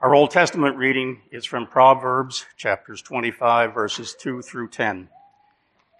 Our Old Testament reading is from Proverbs chapters 25, verses 2 through 10.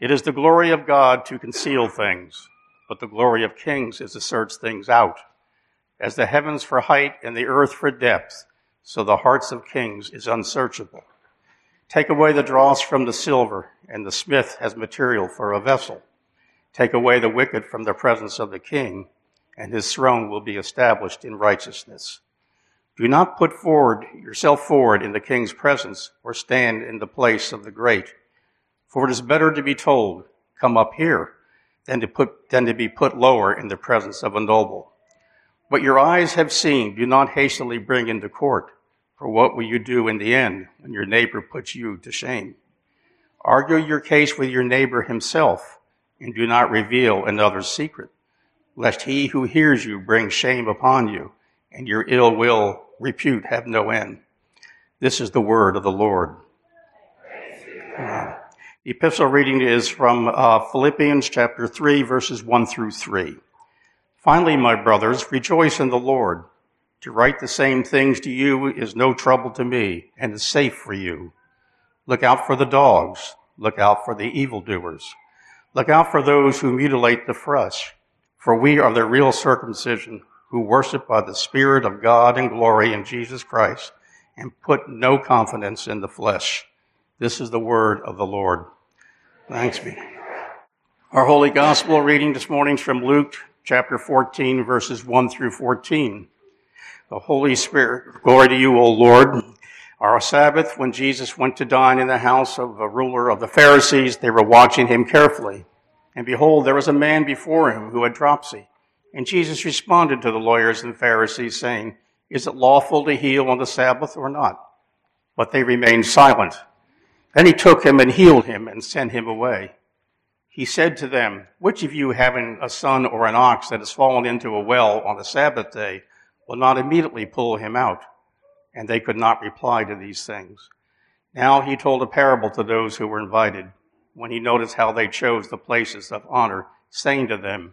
It is the glory of God to conceal things, but the glory of kings is to search things out. As the heavens for height and the earth for depth, so the hearts of kings is unsearchable. Take away the dross from the silver, and the smith has material for a vessel. Take away the wicked from the presence of the king, and his throne will be established in righteousness. Do not put forward yourself forward in the king's presence, or stand in the place of the great. For it is better to be told, Come up here, than to, put, than to be put lower in the presence of a noble. What your eyes have seen, do not hastily bring into court. For what will you do in the end when your neighbor puts you to shame? Argue your case with your neighbor himself, and do not reveal another's secret, lest he who hears you bring shame upon you, and your ill will repute have no end. This is the word of the Lord. The epistle reading is from uh, Philippians chapter 3, verses 1 through 3. Finally, my brothers, rejoice in the Lord. To write the same things to you is no trouble to me and is safe for you. Look out for the dogs. Look out for the evildoers. Look out for those who mutilate the flesh. For we are the real circumcision who worship by the Spirit of God and glory in Jesus Christ and put no confidence in the flesh. This is the word of the Lord. Thanks be. Our Holy Gospel reading this morning is from Luke chapter 14, verses 1 through 14. The Holy Spirit, glory to you, O Lord. Our Sabbath, when Jesus went to dine in the house of a ruler of the Pharisees, they were watching him carefully. And behold, there was a man before him who had dropsy. And Jesus responded to the lawyers and Pharisees, saying, Is it lawful to heal on the Sabbath or not? But they remained silent. Then he took him and healed him and sent him away he said to them, Which of you having a son or an ox that has fallen into a well on the Sabbath day will not immediately pull him out? And they could not reply to these things. Now he told a parable to those who were invited, when he noticed how they chose the places of honor, saying to them,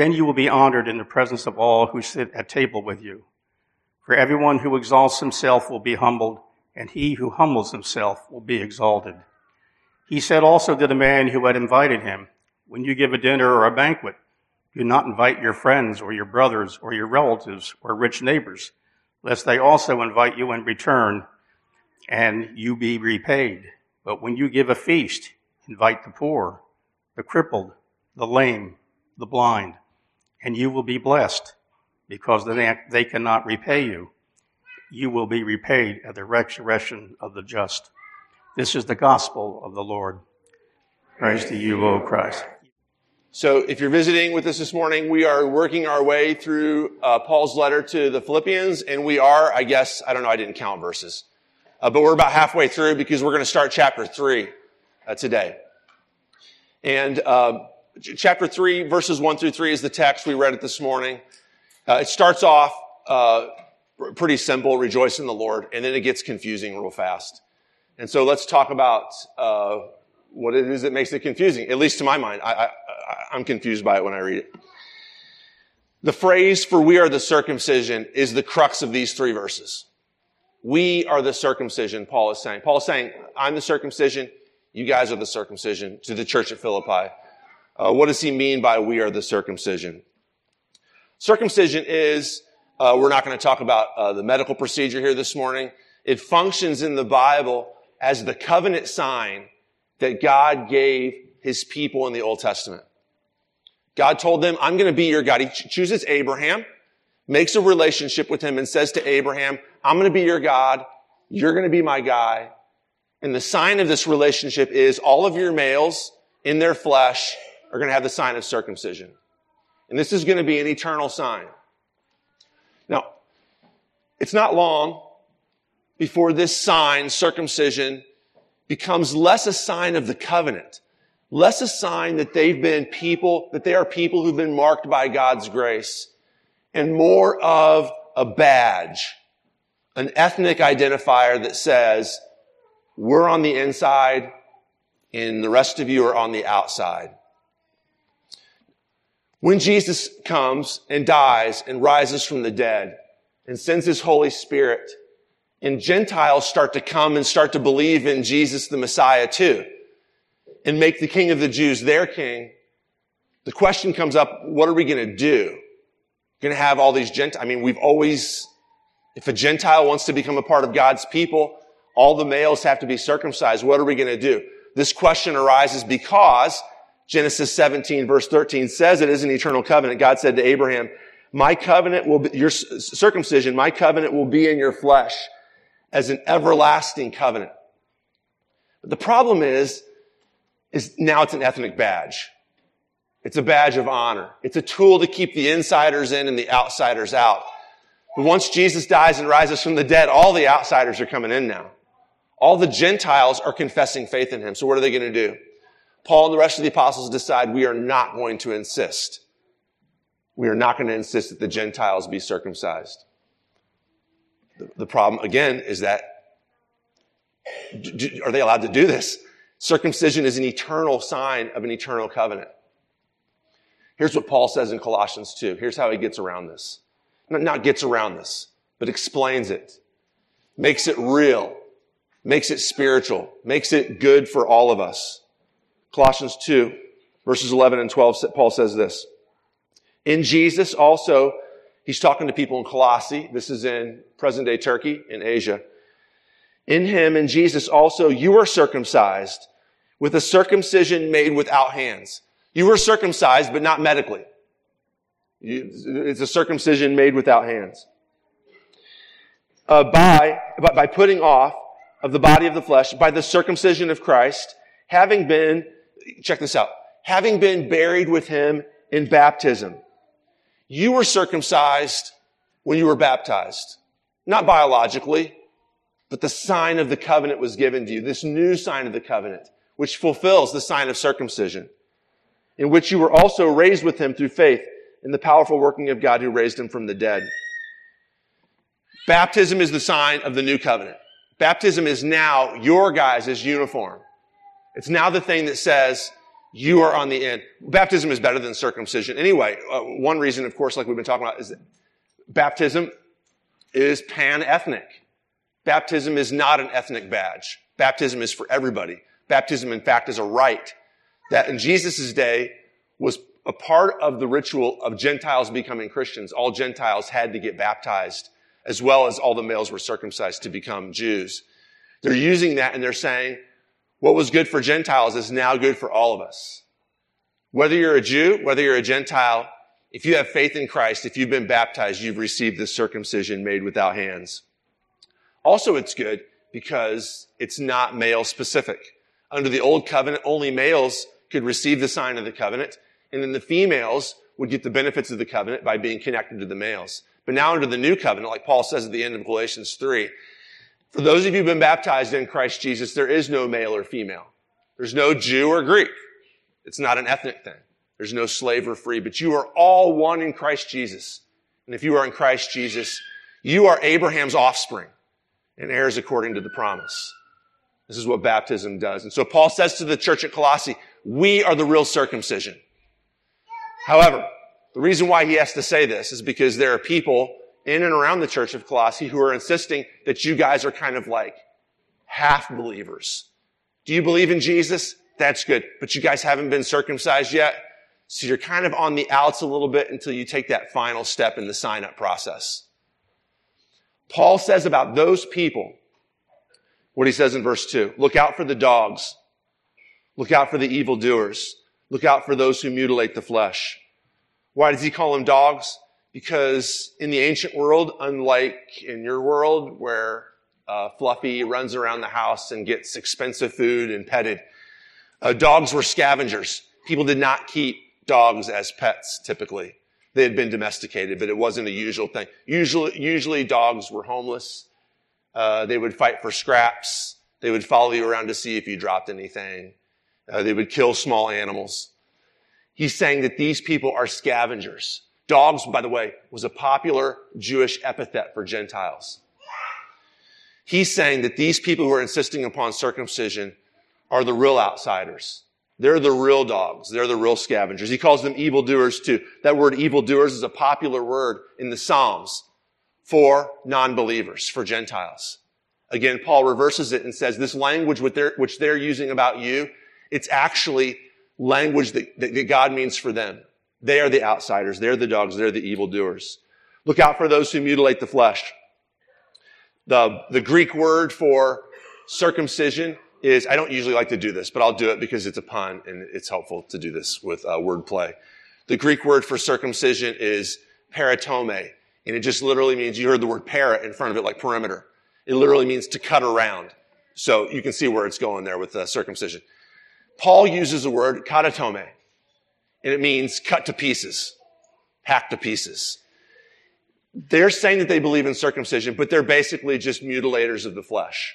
Then you will be honored in the presence of all who sit at table with you. For everyone who exalts himself will be humbled, and he who humbles himself will be exalted. He said also to the man who had invited him, When you give a dinner or a banquet, do not invite your friends or your brothers or your relatives or rich neighbors, lest they also invite you in return and you be repaid. But when you give a feast, invite the poor, the crippled, the lame, the blind, and you will be blessed because they cannot repay you. You will be repaid at the resurrection of the just. This is the gospel of the Lord. Praise to you, O Christ. So if you're visiting with us this morning, we are working our way through uh, Paul's letter to the Philippians, and we are, I guess, I don't know, I didn't count verses, uh, but we're about halfway through because we're going to start chapter three uh, today. And uh, chapter three, verses one through three, is the text we read it this morning. Uh, it starts off uh, pretty simple, rejoice in the Lord, and then it gets confusing real fast. And so let's talk about uh, what it is that makes it confusing. At least to my mind, I, I'm confused by it when I read it. The phrase for we are the circumcision is the crux of these three verses. We are the circumcision, Paul is saying. Paul is saying, I'm the circumcision, you guys are the circumcision to the church at Philippi. Uh, what does he mean by we are the circumcision? Circumcision is, uh, we're not going to talk about uh, the medical procedure here this morning. It functions in the Bible as the covenant sign that God gave his people in the Old Testament. God told them, I'm going to be your God. He chooses Abraham, makes a relationship with him and says to Abraham, I'm going to be your God. You're going to be my guy. And the sign of this relationship is all of your males in their flesh are going to have the sign of circumcision. And this is going to be an eternal sign. Now, it's not long before this sign, circumcision, becomes less a sign of the covenant, less a sign that they've been people, that they are people who've been marked by God's grace, and more of a badge, an ethnic identifier that says, we're on the inside and the rest of you are on the outside. When Jesus comes and dies and rises from the dead and sends his Holy Spirit, and Gentiles start to come and start to believe in Jesus the Messiah too, and make the King of the Jews their king, the question comes up, what are we going to do? Going to have all these Gentiles? I mean, we've always, if a Gentile wants to become a part of God's people, all the males have to be circumcised. What are we going to do? This question arises because Genesis 17 verse 13 says it is an eternal covenant. God said to Abraham, my covenant will be, your circumcision, my covenant will be in your flesh as an everlasting covenant. But the problem is, is now it's an ethnic badge. It's a badge of honor. It's a tool to keep the insiders in and the outsiders out. But once Jesus dies and rises from the dead, all the outsiders are coming in now. All the Gentiles are confessing faith in him. So what are they going to do? Paul and the rest of the apostles decide we are not going to insist. We are not going to insist that the Gentiles be circumcised. The, the problem, again, is that do, are they allowed to do this? Circumcision is an eternal sign of an eternal covenant. Here's what Paul says in Colossians 2. Here's how he gets around this. Not, not gets around this, but explains it. Makes it real makes it spiritual, makes it good for all of us. Colossians 2, verses 11 and 12, Paul says this. In Jesus also, he's talking to people in Colossae. This is in present day Turkey in Asia. In him, in Jesus also, you are circumcised with a circumcision made without hands. You were circumcised, but not medically. It's a circumcision made without hands. Uh, by, by putting off of the body of the flesh by the circumcision of Christ, having been, check this out, having been buried with him in baptism. You were circumcised when you were baptized. Not biologically, but the sign of the covenant was given to you. This new sign of the covenant, which fulfills the sign of circumcision, in which you were also raised with him through faith in the powerful working of God who raised him from the dead. Baptism is the sign of the new covenant. Baptism is now your guys' uniform. It's now the thing that says you are on the end. Baptism is better than circumcision. Anyway, uh, one reason, of course, like we've been talking about, is that baptism is pan-ethnic. Baptism is not an ethnic badge. Baptism is for everybody. Baptism, in fact, is a rite that in Jesus' day was a part of the ritual of Gentiles becoming Christians. All Gentiles had to get baptized as well as all the males were circumcised to become Jews. They're using that and they're saying, what was good for Gentiles is now good for all of us. Whether you're a Jew, whether you're a Gentile, if you have faith in Christ, if you've been baptized, you've received the circumcision made without hands. Also, it's good because it's not male specific. Under the old covenant, only males could receive the sign of the covenant, and then the females would get the benefits of the covenant by being connected to the males. But now under the new covenant, like Paul says at the end of Galatians 3, for those of you who've been baptized in Christ Jesus, there is no male or female. There's no Jew or Greek. It's not an ethnic thing. There's no slave or free, but you are all one in Christ Jesus. And if you are in Christ Jesus, you are Abraham's offspring and heirs according to the promise. This is what baptism does. And so Paul says to the church at Colossae, we are the real circumcision. However, the reason why he has to say this is because there are people in and around the church of Colossae who are insisting that you guys are kind of like half believers. Do you believe in Jesus? That's good. But you guys haven't been circumcised yet. So you're kind of on the outs a little bit until you take that final step in the sign up process. Paul says about those people, what he says in verse two, look out for the dogs. Look out for the evildoers. Look out for those who mutilate the flesh. Why does he call them dogs? Because in the ancient world, unlike in your world where uh, Fluffy runs around the house and gets expensive food and petted, uh, dogs were scavengers. People did not keep dogs as pets typically. They had been domesticated, but it wasn't a usual thing. Usually, usually dogs were homeless. Uh, they would fight for scraps. They would follow you around to see if you dropped anything. Uh, they would kill small animals. He's saying that these people are scavengers. Dogs, by the way, was a popular Jewish epithet for Gentiles. He's saying that these people who are insisting upon circumcision are the real outsiders. They're the real dogs. They're the real scavengers. He calls them evildoers too. That word evildoers is a popular word in the Psalms for non-believers, for Gentiles. Again, Paul reverses it and says this language which they're, using about you, it's actually language that, that God means for them. They are the outsiders. They're the dogs. They're the evildoers. Look out for those who mutilate the flesh. The, the Greek word for circumcision is, I don't usually like to do this, but I'll do it because it's a pun and it's helpful to do this with uh, wordplay. The Greek word for circumcision is peritome, and it just literally means, you heard the word para in front of it like perimeter. It literally means to cut around. So you can see where it's going there with uh, circumcision. Paul uses the word katatome, and it means cut to pieces, hack to pieces. They're saying that they believe in circumcision, but they're basically just mutilators of the flesh.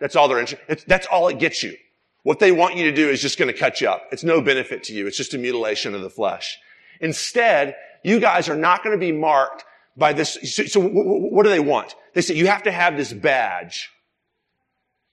That's all they're interested. That's all it gets you. What they want you to do is just going to cut you up. It's no benefit to you. It's just a mutilation of the flesh. Instead, you guys are not going to be marked by this. So, so what do they want? They say you have to have this badge.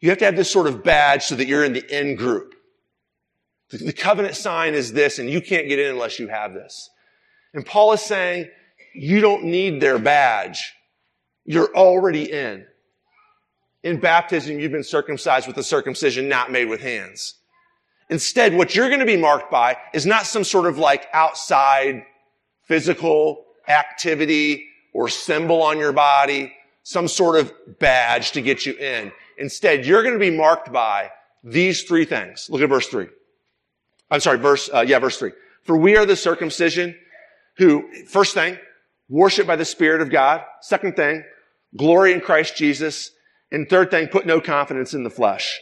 You have to have this sort of badge so that you're in the in group. The, covenant sign is this, and you can't get in unless you have this. And Paul is saying, you don't need their badge. You're already in. In baptism, you've been circumcised with a circumcision not made with hands. Instead, what you're going to be marked by is not some sort of like outside physical activity or symbol on your body, some sort of badge to get you in. Instead, you're going to be marked by these three things. Look at verse three. I'm sorry, verse, uh, yeah, verse three. For we are the circumcision who, first thing, worship by the Spirit of God. Second thing, glory in Christ Jesus. And third thing, put no confidence in the flesh.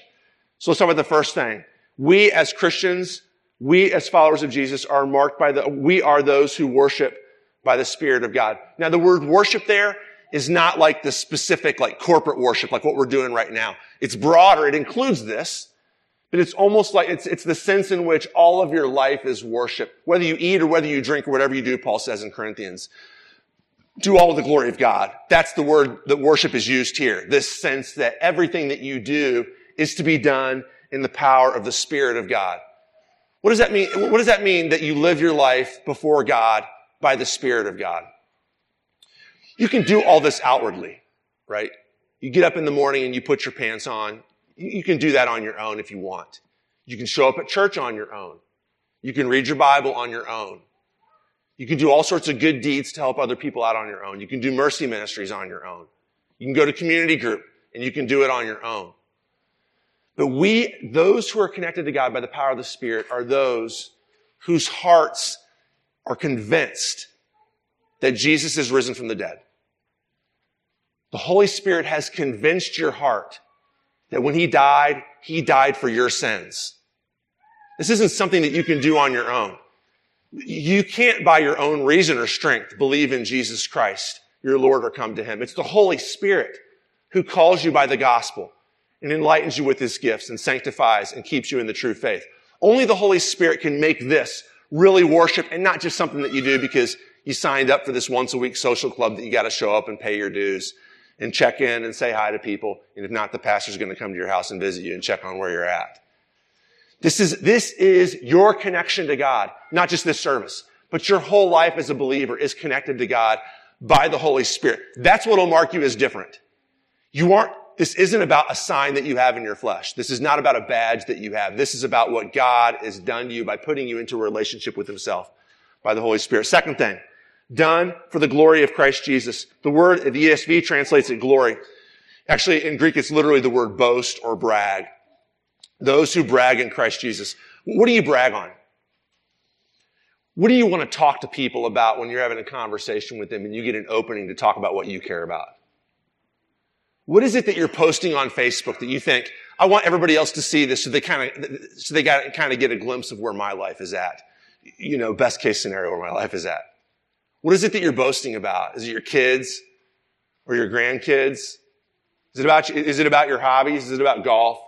So let's start with the first thing. We as Christians, we as followers of Jesus are marked by the, we are those who worship by the Spirit of God. Now the word worship there is not like the specific, like corporate worship, like what we're doing right now. It's broader. It includes this, but it's almost like, it's, it's the sense in which all of your life is worship. Whether you eat or whether you drink or whatever you do, Paul says in Corinthians do all the glory of God. That's the word that worship is used here. This sense that everything that you do is to be done in the power of the Spirit of God. What does that mean? What does that mean that you live your life before God by the Spirit of God? You can do all this outwardly, right? You get up in the morning and you put your pants on. You can do that on your own if you want. You can show up at church on your own. You can read your Bible on your own. You can do all sorts of good deeds to help other people out on your own. You can do mercy ministries on your own. You can go to community group and you can do it on your own. But we, those who are connected to God by the power of the Spirit are those whose hearts are convinced that Jesus is risen from the dead. The Holy Spirit has convinced your heart that when He died, He died for your sins. This isn't something that you can do on your own. You can't by your own reason or strength believe in Jesus Christ, your Lord, or come to Him. It's the Holy Spirit who calls you by the gospel and enlightens you with His gifts and sanctifies and keeps you in the true faith. Only the Holy Spirit can make this really worship and not just something that you do because you signed up for this once a week social club that you got to show up and pay your dues and check in and say hi to people. And if not, the pastor's going to come to your house and visit you and check on where you're at. This is, this is your connection to God, not just this service, but your whole life as a believer is connected to God by the Holy Spirit. That's what will mark you as different. You aren't, this isn't about a sign that you have in your flesh. This is not about a badge that you have. This is about what God has done to you by putting you into a relationship with himself by the Holy Spirit. Second thing, done for the glory of Christ Jesus. The word, the ESV translates it glory. Actually, in Greek, it's literally the word boast or brag. Those who brag in Christ Jesus. What do you brag on? What do you want to talk to people about when you're having a conversation with them and you get an opening to talk about what you care about? What is it that you're posting on Facebook that you think, I want everybody else to see this so they kind of, so they got kind of get a glimpse of where my life is at? You know, best case scenario where my life is at. What is it that you're boasting about? Is it your kids or your grandkids? Is it about, is it about your hobbies? Is it about golf?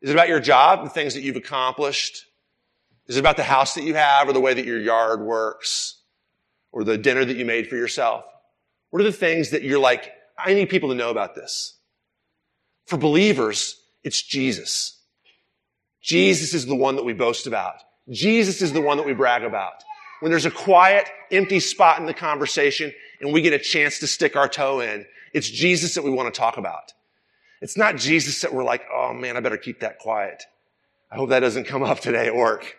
Is it about your job, the things that you've accomplished? Is it about the house that you have or the way that your yard works or the dinner that you made for yourself? What are the things that you're like, I need people to know about this? For believers, it's Jesus. Jesus is the one that we boast about. Jesus is the one that we brag about. When there's a quiet, empty spot in the conversation and we get a chance to stick our toe in, it's Jesus that we want to talk about. It's not Jesus that we're like, oh man, I better keep that quiet. I hope that doesn't come up today at work.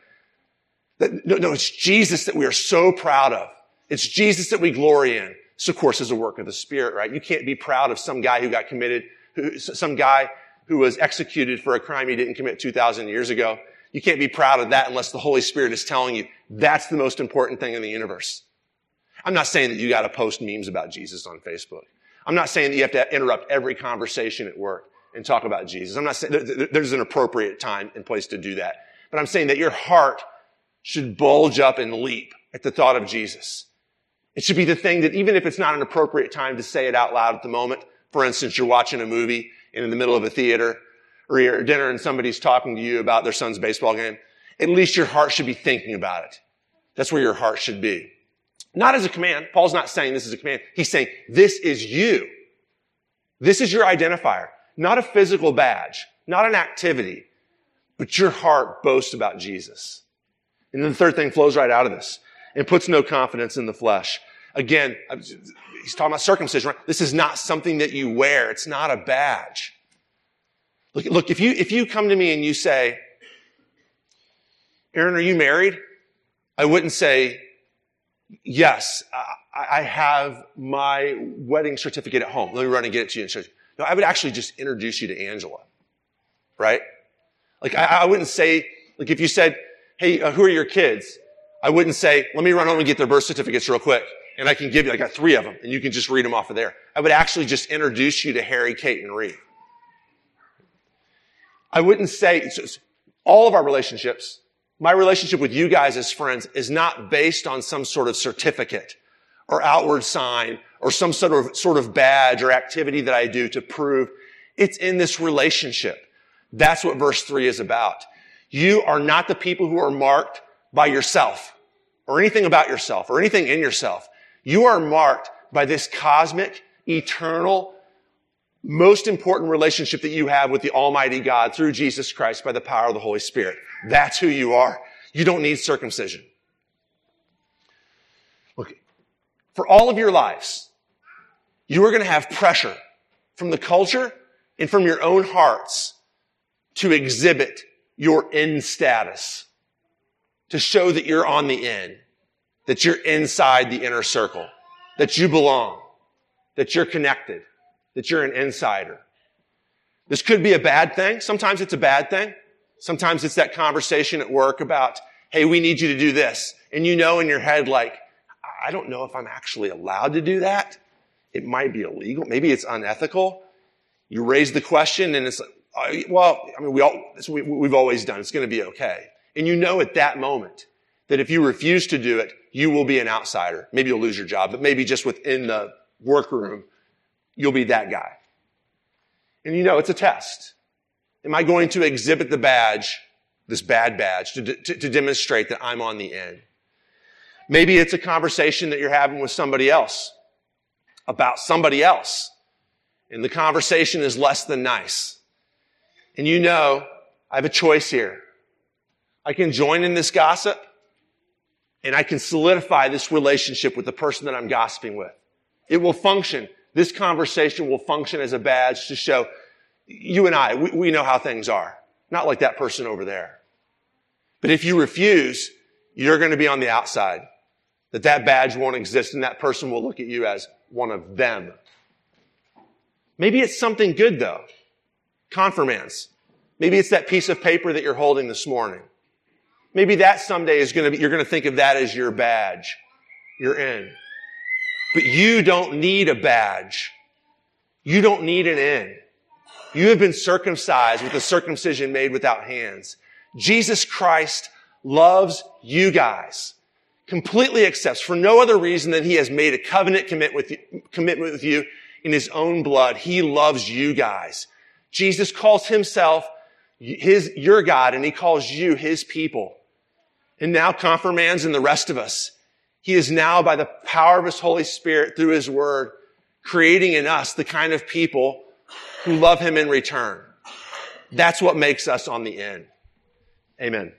That, no, no, it's Jesus that we are so proud of. It's Jesus that we glory in. This, of course, is a work of the Spirit, right? You can't be proud of some guy who got committed, who, some guy who was executed for a crime he didn't commit 2,000 years ago. You can't be proud of that unless the Holy Spirit is telling you that's the most important thing in the universe. I'm not saying that you got to post memes about Jesus on Facebook. I'm not saying that you have to interrupt every conversation at work and talk about Jesus. I'm not saying there's an appropriate time and place to do that. But I'm saying that your heart should bulge up and leap at the thought of Jesus. It should be the thing that even if it's not an appropriate time to say it out loud at the moment, for instance, you're watching a movie and in the middle of a theater or you're at dinner and somebody's talking to you about their son's baseball game, at least your heart should be thinking about it. That's where your heart should be. Not as a command. Paul's not saying this is a command. He's saying this is you. This is your identifier. Not a physical badge, not an activity, but your heart boasts about Jesus. And then the third thing flows right out of this and puts no confidence in the flesh. Again, he's talking about circumcision, right? This is not something that you wear. It's not a badge. Look, look, if you, if you come to me and you say, Aaron, are you married? I wouldn't say, yes, I, I have my wedding certificate at home. Let me run and get it to you. And show you. No, I would actually just introduce you to Angela, right? Like, I, I wouldn't say, like, if you said, hey, uh, who are your kids? I wouldn't say, let me run home and get their birth certificates real quick. And I can give you, I got three of them, and you can just read them off of there. I would actually just introduce you to Harry, Kate, and Reed. I wouldn't say, all of our relationships, my relationship with you guys as friends is not based on some sort of certificate or outward sign or some sort of, sort of badge or activity that I do to prove it's in this relationship. That's what verse three is about. You are not the people who are marked by yourself or anything about yourself or anything in yourself. You are marked by this cosmic, eternal, most important relationship that you have with the Almighty God through Jesus Christ by the power of the Holy Spirit. That's who you are. You don't need circumcision. Look, for all of your lives, you are going to have pressure from the culture and from your own hearts to exhibit your in status, to show that you're on the in, that you're inside the inner circle, that you belong, that you're connected, that you're an insider. This could be a bad thing. Sometimes it's a bad thing. Sometimes it's that conversation at work about, hey, we need you to do this. And you know in your head, like, I don't know if I'm actually allowed to do that. It might be illegal. Maybe it's unethical. You raise the question and it's like, well, I mean, we all, we, we've always done. It's going to be okay. And you know at that moment that if you refuse to do it, you will be an outsider. Maybe you'll lose your job, but maybe just within the workroom, you'll be that guy. And you know, it's a test. Am I going to exhibit the badge, this bad badge, to, to, to demonstrate that I'm on the end? Maybe it's a conversation that you're having with somebody else about somebody else. And the conversation is less than nice. And you know, I have a choice here. I can join in this gossip and I can solidify this relationship with the person that I'm gossiping with. It will function. This conversation will function as a badge to show you and I, we, we know how things are. Not like that person over there. But if you refuse, you're going to be on the outside. That that badge won't exist and that person will look at you as one of them. Maybe it's something good though. Confirmands. Maybe it's that piece of paper that you're holding this morning. Maybe that someday is going to be, you're going to think of that as your badge. You're in. But you don't need a badge. You don't need an in. You have been circumcised with a circumcision made without hands. Jesus Christ loves you guys. Completely accepts for no other reason than he has made a covenant commit with you, commitment with you in his own blood. He loves you guys. Jesus calls himself his, your God and he calls you his people. And now confirmands and the rest of us. He is now by the power of his Holy Spirit through his word creating in us the kind of people who love him in return. That's what makes us on the end. Amen.